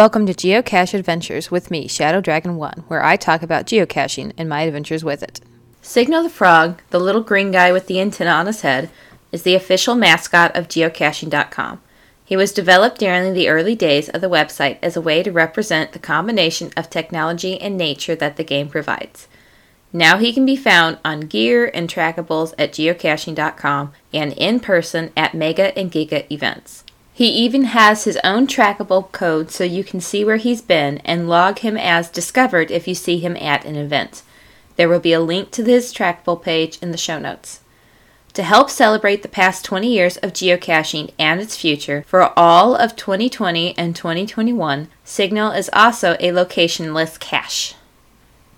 Welcome to Geocache Adventures with me, Shadow Dragon 1, where I talk about geocaching and my adventures with it. Signal the Frog, the little green guy with the antenna on his head, is the official mascot of geocaching.com. He was developed during the early days of the website as a way to represent the combination of technology and nature that the game provides. Now he can be found on gear and trackables at geocaching.com and in person at Mega and Giga events. He even has his own trackable code so you can see where he's been and log him as discovered if you see him at an event. There will be a link to his trackable page in the show notes. To help celebrate the past 20 years of geocaching and its future, for all of 2020 and 2021, Signal is also a locationless cache.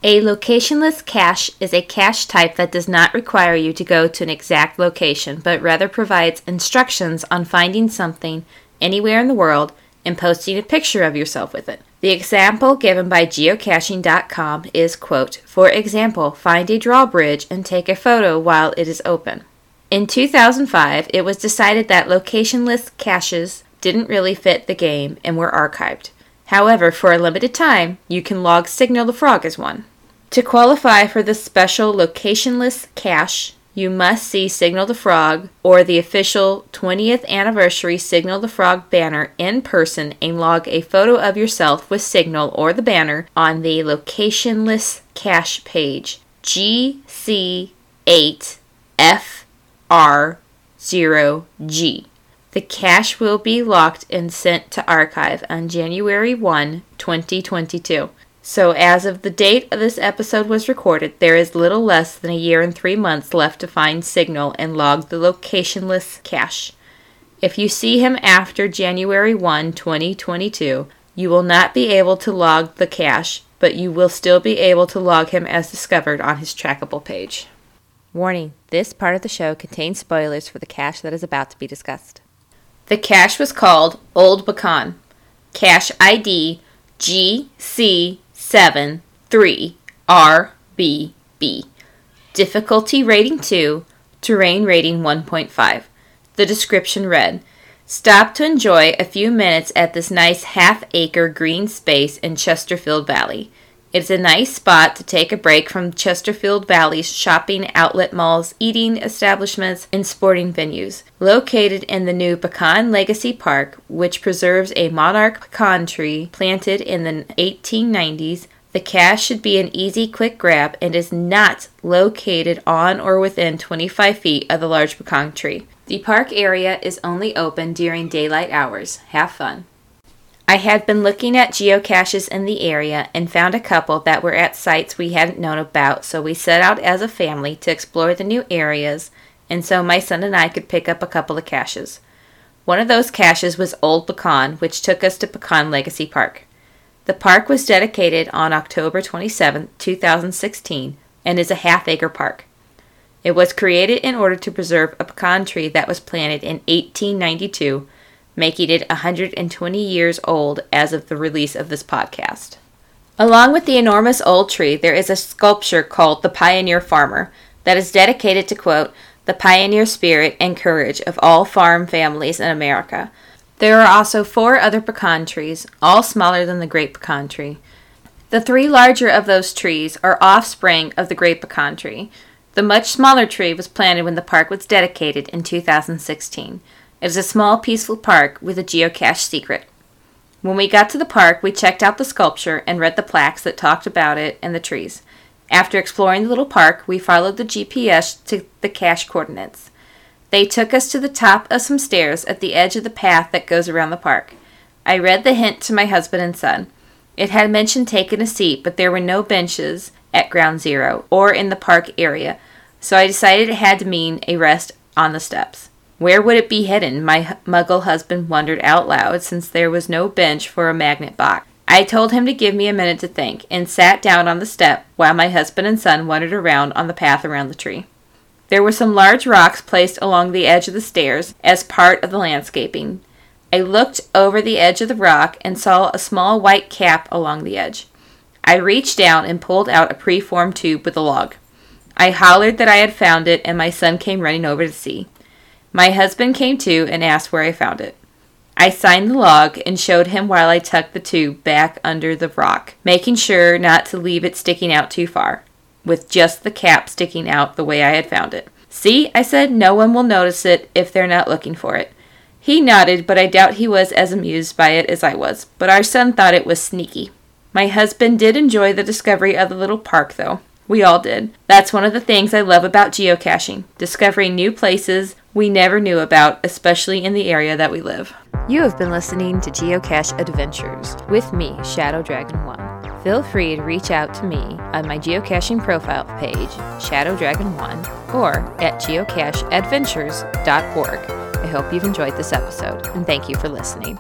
A locationless cache is a cache type that does not require you to go to an exact location, but rather provides instructions on finding something anywhere in the world and posting a picture of yourself with it. The example given by geocaching.com is quote, "For example, find a drawbridge and take a photo while it is open." In 2005, it was decided that locationless caches didn't really fit the game and were archived. However, for a limited time, you can log Signal the Frog as one. To qualify for the special locationless cache, you must see Signal the Frog or the official 20th anniversary Signal the Frog banner in person and log a photo of yourself with Signal or the banner on the locationless cache page GC8FR0G. The cache will be locked and sent to archive on January 1, 2022. So, as of the date this episode was recorded, there is little less than a year and three months left to find Signal and log the locationless cache. If you see him after January 1, 2022, you will not be able to log the cache, but you will still be able to log him as discovered on his trackable page. Warning this part of the show contains spoilers for the cache that is about to be discussed. The cache was called Old Pecan. Cache ID GC seven three RBB. Difficulty rating 2, terrain rating 1.5. The description read Stop to enjoy a few minutes at this nice half acre green space in Chesterfield Valley. It's a nice spot to take a break from Chesterfield Valley's shopping outlet malls, eating establishments, and sporting venues. Located in the new Pecan Legacy Park, which preserves a monarch pecan tree planted in the 1890s, the cache should be an easy, quick grab and is not located on or within 25 feet of the large pecan tree. The park area is only open during daylight hours. Have fun. I had been looking at geocaches in the area and found a couple that were at sites we hadn't known about, so we set out as a family to explore the new areas, and so my son and I could pick up a couple of caches. One of those caches was Old Pecan, which took us to Pecan Legacy Park. The park was dedicated on October 27, 2016, and is a half acre park. It was created in order to preserve a pecan tree that was planted in 1892 making it 120 years old as of the release of this podcast. Along with the enormous old tree, there is a sculpture called the Pioneer Farmer that is dedicated to quote, the pioneer spirit and courage of all farm families in America. There are also four other pecan trees, all smaller than the great pecan tree. The three larger of those trees are offspring of the great pecan tree. The much smaller tree was planted when the park was dedicated in 2016. It is a small, peaceful park with a geocache secret. When we got to the park, we checked out the sculpture and read the plaques that talked about it and the trees. After exploring the little park, we followed the GPS to the cache coordinates. They took us to the top of some stairs at the edge of the path that goes around the park. I read the hint to my husband and son. It had mentioned taking a seat, but there were no benches at ground zero or in the park area, so I decided it had to mean a rest on the steps. Where would it be hidden? My muggle husband wondered out loud, since there was no bench for a magnet box. I told him to give me a minute to think, and sat down on the step while my husband and son wandered around on the path around the tree. There were some large rocks placed along the edge of the stairs as part of the landscaping. I looked over the edge of the rock and saw a small white cap along the edge. I reached down and pulled out a preformed tube with a log. I hollered that I had found it, and my son came running over to see. My husband came to and asked where I found it. I signed the log and showed him while I tucked the tube back under the rock, making sure not to leave it sticking out too far, with just the cap sticking out the way I had found it. See, I said, no one will notice it if they're not looking for it. He nodded, but I doubt he was as amused by it as I was. But our son thought it was sneaky. My husband did enjoy the discovery of the little park, though. We all did. That's one of the things I love about geocaching discovering new places we never knew about, especially in the area that we live. You have been listening to Geocache Adventures with me, Shadow Dragon 1. Feel free to reach out to me on my geocaching profile page, Shadow Dragon 1, or at geocacheadventures.org. I hope you've enjoyed this episode, and thank you for listening.